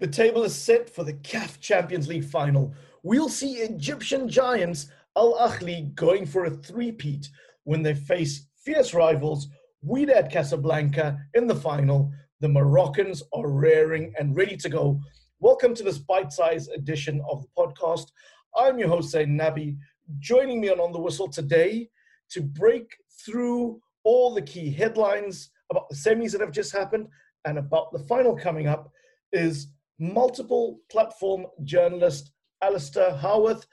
The table is set for the CAF Champions League final. We'll see Egyptian giants Al Ahly going for a three-peat when they face fierce rivals Wydad Casablanca in the final. The Moroccans are raring and ready to go. Welcome to this bite-sized edition of the podcast. I'm your host, Zain Nabi. Joining me on On the Whistle today to break through all the key headlines about the semis that have just happened and about the final coming up is multiple platform journalist Alistair Howarth.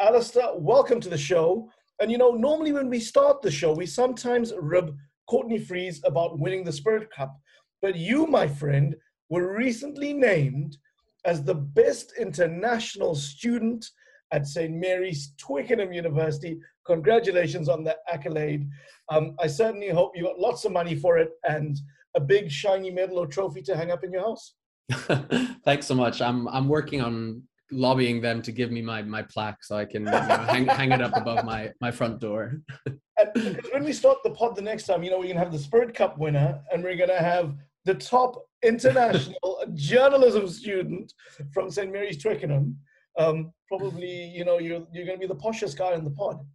Alistair, welcome to the show. And you know, normally when we start the show, we sometimes rib Courtney Freeze about winning the Spirit Cup. But you, my friend, were recently named as the best international student at St. Mary's Twickenham University. Congratulations on that accolade. Um, I certainly hope you got lots of money for it and a big shiny medal or trophy to hang up in your house. Thanks so much. I'm I'm working on lobbying them to give me my my plaque so I can you know, hang hang it up above my my front door. and when we start the pod the next time, you know, we're gonna have the Spirit Cup winner, and we're gonna have the top international journalism student from St. Mary's Twickenham. Um, probably, you know, you're you're gonna be the poshest guy in the pod.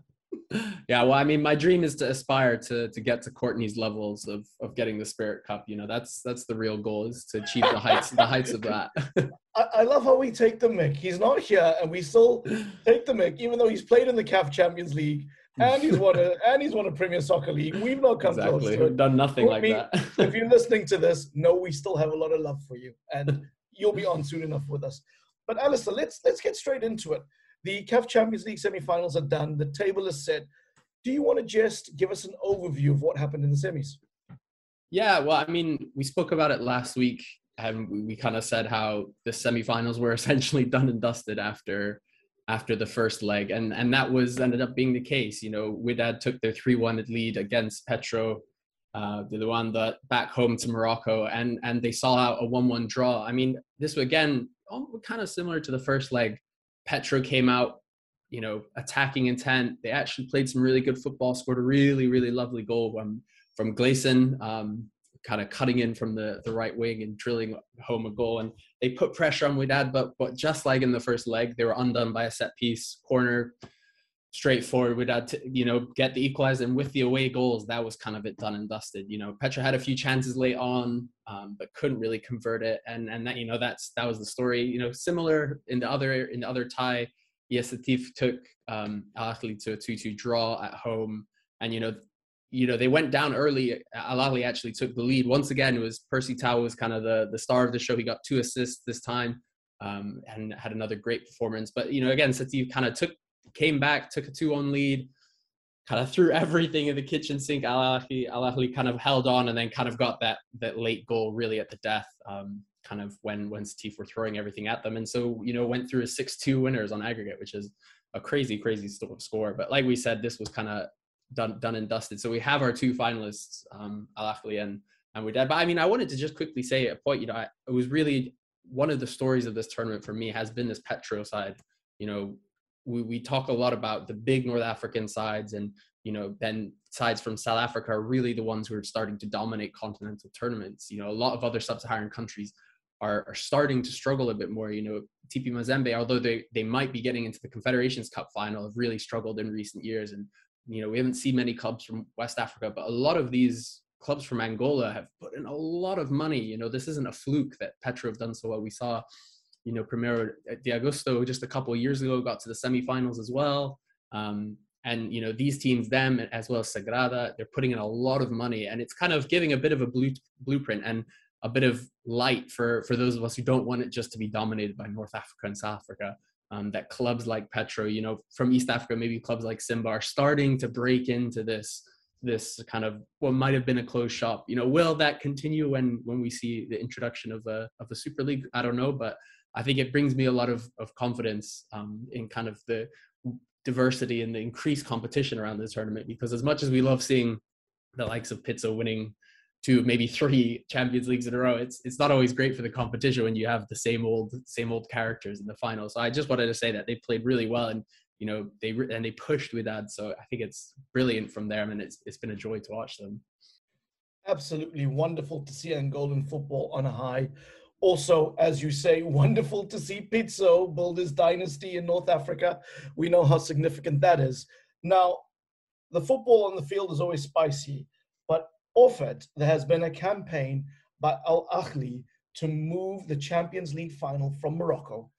yeah, well, I mean, my dream is to aspire to to get to Courtney's levels of of getting the Spirit Cup. You know, that's that's the real goal is to achieve the heights the heights of that. I, I, love how we take the mic. He's not here, and we still take the mic, even though he's played in the CAF Champions League and he's won a and he's won a Premier Soccer League. We've not come exactly. close to it. Done nothing like that. if you're listening to this, no, we still have a lot of love for you, and you'll be on soon enough with us. But Alistair, let's let's get straight into it. The CAF Champions League semi-finals are done. The table is set. Do you want to just give us an overview of what happened in the semis? Yeah, well, I mean, we spoke about it last week, and we, kind of said how the semifinals were essentially done and dusted after after the first leg, and and that was ended up being the case. You know, Wydad took their three-one lead against Petro, uh, the that back home to Morocco, and and they saw out a one-one draw. I mean, this again kind of similar to the first leg. Petro came out, you know, attacking intent. They actually played some really good football, scored a really, really lovely goal from, from Gleason, um, kind of cutting in from the, the right wing and drilling home a goal. And they put pressure on Wydad, but, but just like in the first leg, they were undone by a set piece corner straightforward. We'd had to, you know, get the equalizer, and with the away goals, that was kind of it done and dusted. You know, Petro had a few chances late on, um, but couldn't really convert it, and and that you know that's that was the story. You know, similar in the other in the other tie, yes, took um, Al Ahly to a two-two draw at home, and you know. You know they went down early. Al Ahly actually took the lead once again. It was Percy Tau was kind of the the star of the show. He got two assists this time, um, and had another great performance. But you know, again, Setif kind of took came back, took a 2 1 lead, kind of threw everything in the kitchen sink. Al Ahly, Al Ahly kind of held on and then kind of got that that late goal really at the death, um, kind of when when Setif were throwing everything at them. And so, you know, went through a 6 2 winners on aggregate, which is a crazy, crazy score. But like we said, this was kind of done done and dusted. So we have our two finalists, um, Al Ahly and and Wydad. But I mean, I wanted to just quickly say a point. You know, I, it was really one of the stories of this tournament for me has been this Petro side. You know, we, we talk a lot about the big North African sides and you know then sides from South Africa are really the ones who are starting to dominate continental tournaments. You know, a lot of other sub-Saharan countries are, are starting to struggle a bit more. You know, TP Mazembe, although they, they might be getting into the Confederations Cup final, have really struggled in recent years. And, you know, we haven't seen many clubs from West Africa, but a lot of these clubs from Angola have put in a lot of money. You know, this isn't a fluke that Petro have done so well. We saw you know, Primeiro de Agosto just a couple of years ago got to the semifinals as well. Um, and you know these teams, them as well as Sagrada, they're putting in a lot of money, and it's kind of giving a bit of a blue, blueprint and a bit of light for for those of us who don't want it just to be dominated by North Africa and South Africa. Um, that clubs like Petro, you know, from East Africa, maybe clubs like Simba are starting to break into this this kind of what might have been a closed shop. You know, will that continue when when we see the introduction of a of a Super League? I don't know, but I think it brings me a lot of, of confidence um, in kind of the diversity and the increased competition around this tournament because as much as we love seeing the likes of Pitso winning two, maybe three Champions Leagues in a row, it's it's not always great for the competition when you have the same old same old characters in the final. So I just wanted to say that they played really well and you know they and they pushed with that. So I think it's brilliant from there. I mean, it's it's been a joy to watch them. Absolutely wonderful to see Angolan football on a high Also, as you say, wonderful to see Pitso build his dynasty in North Africa. We know how significant that is. Now, the football on the field is always spicy, but off it, there has been a campaign by Al Ahly to move the Champions League final from Morocco.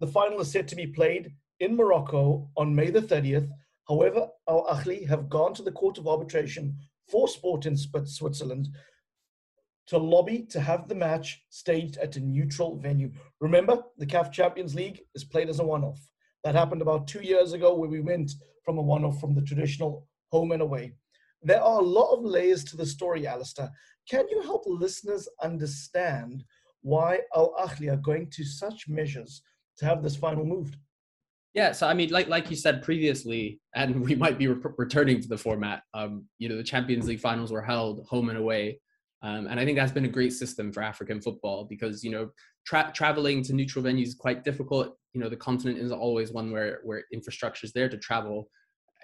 The final is set to be played in Morocco on May the 30th. However, Al Ahly have gone to the Court of Arbitration for Sport in Switzerland to lobby to have the match staged at a neutral venue. Remember, the CAF Champions League is played as a one off. That happened about two years ago where we went from a one off from the traditional home and away. There are a lot of layers to the story, Alistair. Can you help listeners understand why Al Ahly are going to such measures to have this final moved? Yeah, so I mean, like like you said previously, and we might be re- returning to the format. Um, you know, the Champions League finals were held home and away, um, and I think that's been a great system for African football because you know tra- traveling to neutral venues is quite difficult. You know, the continent is always one where where infrastructure is there to travel,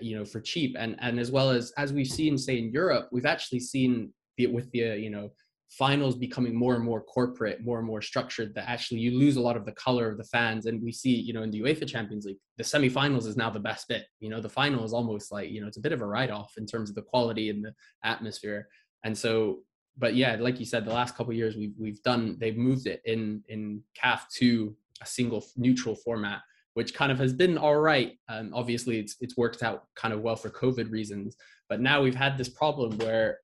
you know, for cheap, and and as well as as we've seen, say in Europe, we've actually seen the, with the you know finals becoming more and more corporate, more and more structured, that actually you lose a lot of the color of the fans. And we see, you know, in the UEFA Champions League, the semifinals is now the best bit. You know, the final is almost like, you know, it's a bit of a write off in terms of the quality and the atmosphere. And so, but yeah, like you said, the last couple years we've we've done they've moved it in in CAF to a single neutral format, which kind of has been all right. Um, obviously, it's it's worked out kind of well for COVID reasons, but now we've had this problem where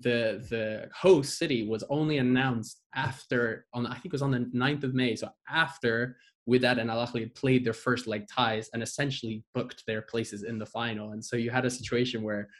the the host city was only announced after on I think it was on the 9th of May. So after Wydad and Al Ahly played their first leg ties and essentially booked their places in the final. And so you had a situation where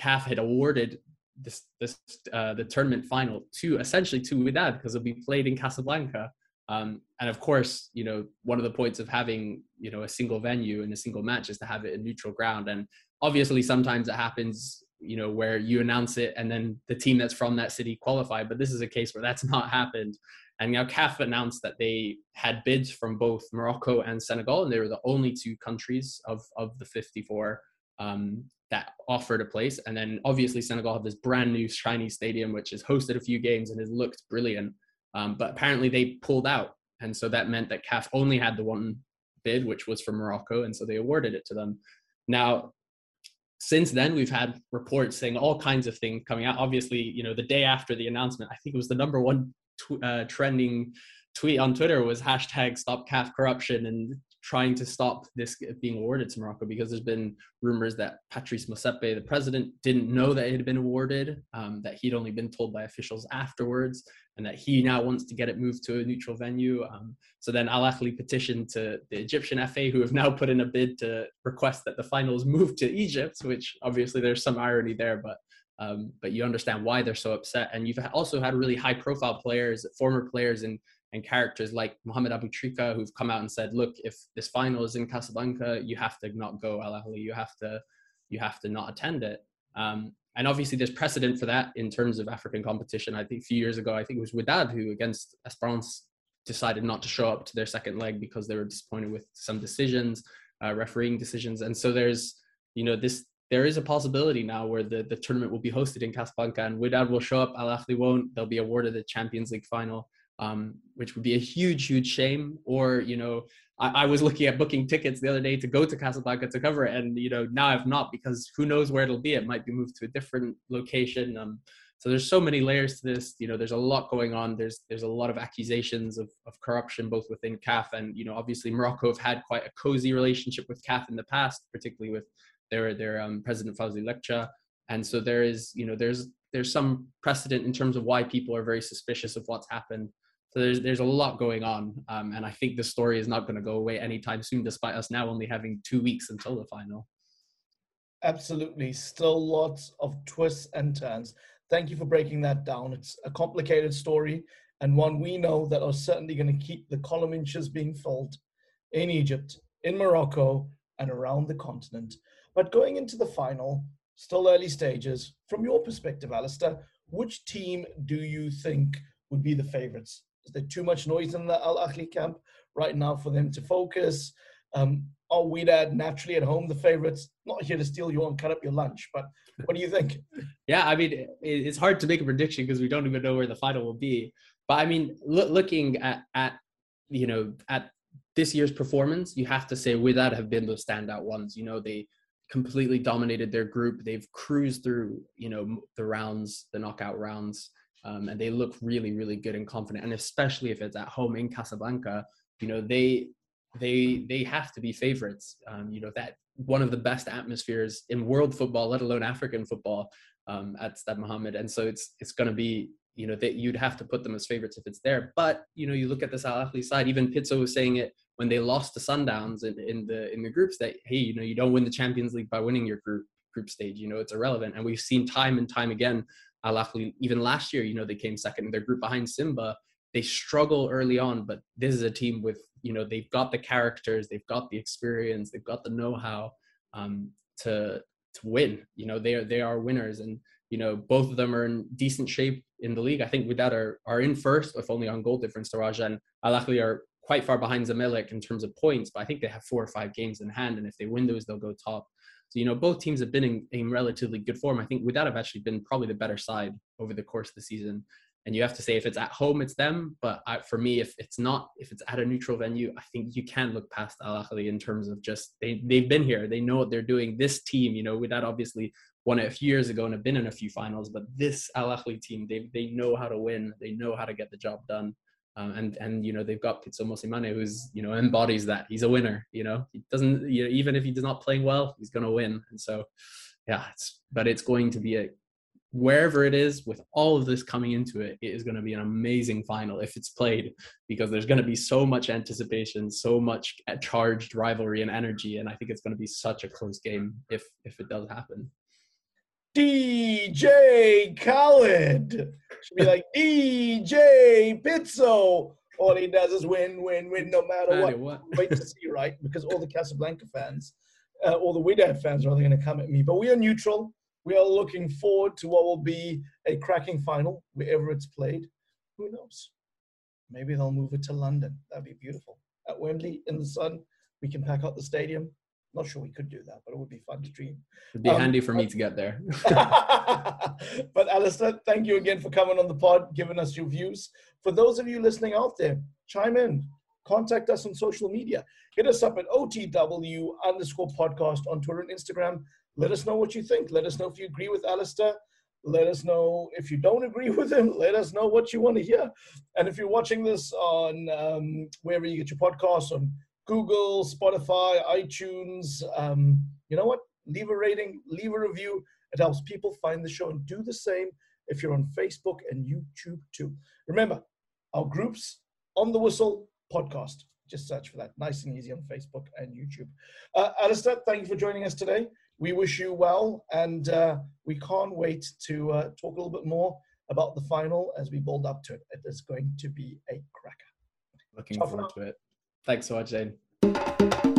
CAF had awarded this this uh, the tournament final to essentially to Wydad because it'll be played in Casablanca. Um, and of course, you know, one of the points of having, you know, a single venue and a single match is to have it in neutral ground. And obviously sometimes it happens you know where you announce it and then the team that's from that city qualify but this is a case where that's not happened and now CAF announced that they had bids from both Morocco and Senegal and they were the only two countries of of the 54 um, that offered a place. And then obviously Senegal have this brand new shiny stadium which has hosted a few games and has looked brilliant. Um, but apparently they pulled out. And so that meant that CAF only had the one bid which was for Morocco. And so they awarded it to them. Now since then we've had reports saying all kinds of things coming out. Obviously you know the day after the announcement i think it was the number one tw- uh, trending tweet on twitter was hashtag stop CAF corruption and trying to stop this being awarded to Morocco because there's been rumors that Patrice Motsepe, the president, didn't know that it had been awarded, um, that he'd only been told by officials afterwards, and that he now wants to get it moved to a neutral venue. Um, so then Al Ahly petitioned to the Egyptian FA, who have now put in a bid to request that the finals move to Egypt, which obviously there's some irony there, but um, but you understand why they're so upset. And you've also had really high profile players, former players in and characters like Mohamed Aboutrika who've come out and said, look, if this final is in Casablanca, you have to not go Al Ahly. You have to, you have to not attend it. Um, and obviously, there's precedent for that in terms of African competition. I think a few years ago, I think it was Wydad who, against Esperance, decided not to show up to their second leg because they were disappointed with some decisions, uh, refereeing decisions. And so there's, you know, this there is a possibility now where the, the tournament will be hosted in Casablanca and Wydad will show up, Al Ahly won't. They'll be awarded the Champions League final um, which would be a huge, huge shame. Or, you know, I, I, was looking at booking tickets the other day to go to Casablanca to cover it, and you know, now I've not because who knows where it'll be. It might be moved to a different location. Um, so there's so many layers to this. You know, there's a lot going on. There's there's a lot of accusations of, of corruption both within CAF and you know, obviously Morocco have had quite a cozy relationship with CAF in the past, particularly with their their um, president Fouzi Lekjaa. And so there is, you know, there's there's some precedent in terms of why people are very suspicious of what's happened. So there's there's a lot going on, um, and I think the story is not going to go away anytime soon, despite us now only having two weeks until the final. Absolutely, still lots of twists and turns. Thank you for breaking that down. It's a complicated story and one we know that are certainly going to keep the column inches being filled in Egypt, in Morocco, and around the continent. But going into the final, still early stages. From your perspective, Alistair, which team do you think would be the favorites? Is there too much noise in the Al Ahly camp right now for them to focus? Um, are Wydad naturally at home the favorites? Not here to steal you and cut up your lunch, but what do you think? yeah, I mean, it's hard to make a prediction because we don't even know where the final will be. but I mean, lo- looking at at you know at this year's performance, you have to say Wydad have been those standout ones. You know, they completely dominated their group. They've cruised through, you know, the rounds, the knockout rounds, um, and they look really, really good and confident. And especially if it's at home in Casablanca, you know, they they they have to be favorites. Um, you know, that one of the best atmospheres in world football, let alone African football, um, at Stade Mohammed. And so it's it's going to be you know that you'd have to put them as favorites if it's there. But you know, you look at this Al Ahly side. Even Pitso was saying it when they lost to Sundowns in, in the in the groups that hey, you know, you don't win the Champions League by winning your group group stage. You know, it's irrelevant. And we've seen time and time again Al Ahly. Even last year, you know, they came second in their group behind Simba. They struggle early on, but this is a team with you know they've got the characters, they've got the experience, they've got the know-how um, to to win. You know, they are they are winners, and you know both of them are in decent shape in the league. I think Wydad are are in first, if only on goal difference to Raja, and Al Ahly are quite far behind Zamalek in terms of points, but I think they have four or five games in hand, and if they win those, they'll go top. So you know both teams have been in, in relatively good form. I think Wydad have actually been probably the better side over the course of the season. And you have to say if it's at home, it's them. But I, for me, if it's not, if it's at a neutral venue, I think you can look past Al Ahly in terms of just they they've been here, they know what they're doing. This team, you know, Wydad obviously won it a few years ago and have been in a few finals, but this Al Ahly team, they they know how to win, they know how to get the job done. Um, and and you know they've got Pitso Mosimane who's you know embodies that. He's a winner you know? He doesn't you know even if he's not playing well he's to win. And so yeah it's but it's going to be a wherever it is with all of this coming into it it is going to be an amazing final if it's played because there's going to be so much anticipation so much charged rivalry and energy and i think it's going to be such a close game if if it does happen DJ Khaled. Should be like DJ Pitso. All he does is win, win, win, no matter what. what. Wait to see, right? Because all the Casablanca fans, uh, all the Wydad fans are going to come at me. But we are neutral. We are looking forward to what will be a cracking final wherever it's played. Who knows? Maybe they'll move it to London. That'd be beautiful. At Wembley in the sun, we can pack out the stadium. Not sure we could do that, but it would be fun to dream. It'd be um, handy for me to get there. but Alistair, thank you again for coming on the pod, giving us your views. For those of you listening out there, chime in, contact us on social media. Hit us up at OTW underscore podcast on Twitter and Instagram. Let us know what you think. Let us know if you agree with Alistair. Let us know if you don't agree with him. Let us know what you want to hear. And if you're watching this on um, wherever you get your podcasts, on Google, Spotify, iTunes. Um, you know what? Leave a rating, leave a review. It helps people find the show and do the same if you're on Facebook and YouTube too. Remember, our groups on the whistle podcast. Just search for that. Nice and easy on Facebook and YouTube. Uh, Alistair, thank you for joining us today. We wish you well, and uh, we can't wait to uh, talk a little bit more about the final as we build up to it. It is going to be a cracker. Looking Ciao forward to it. Thanks so much, Zain.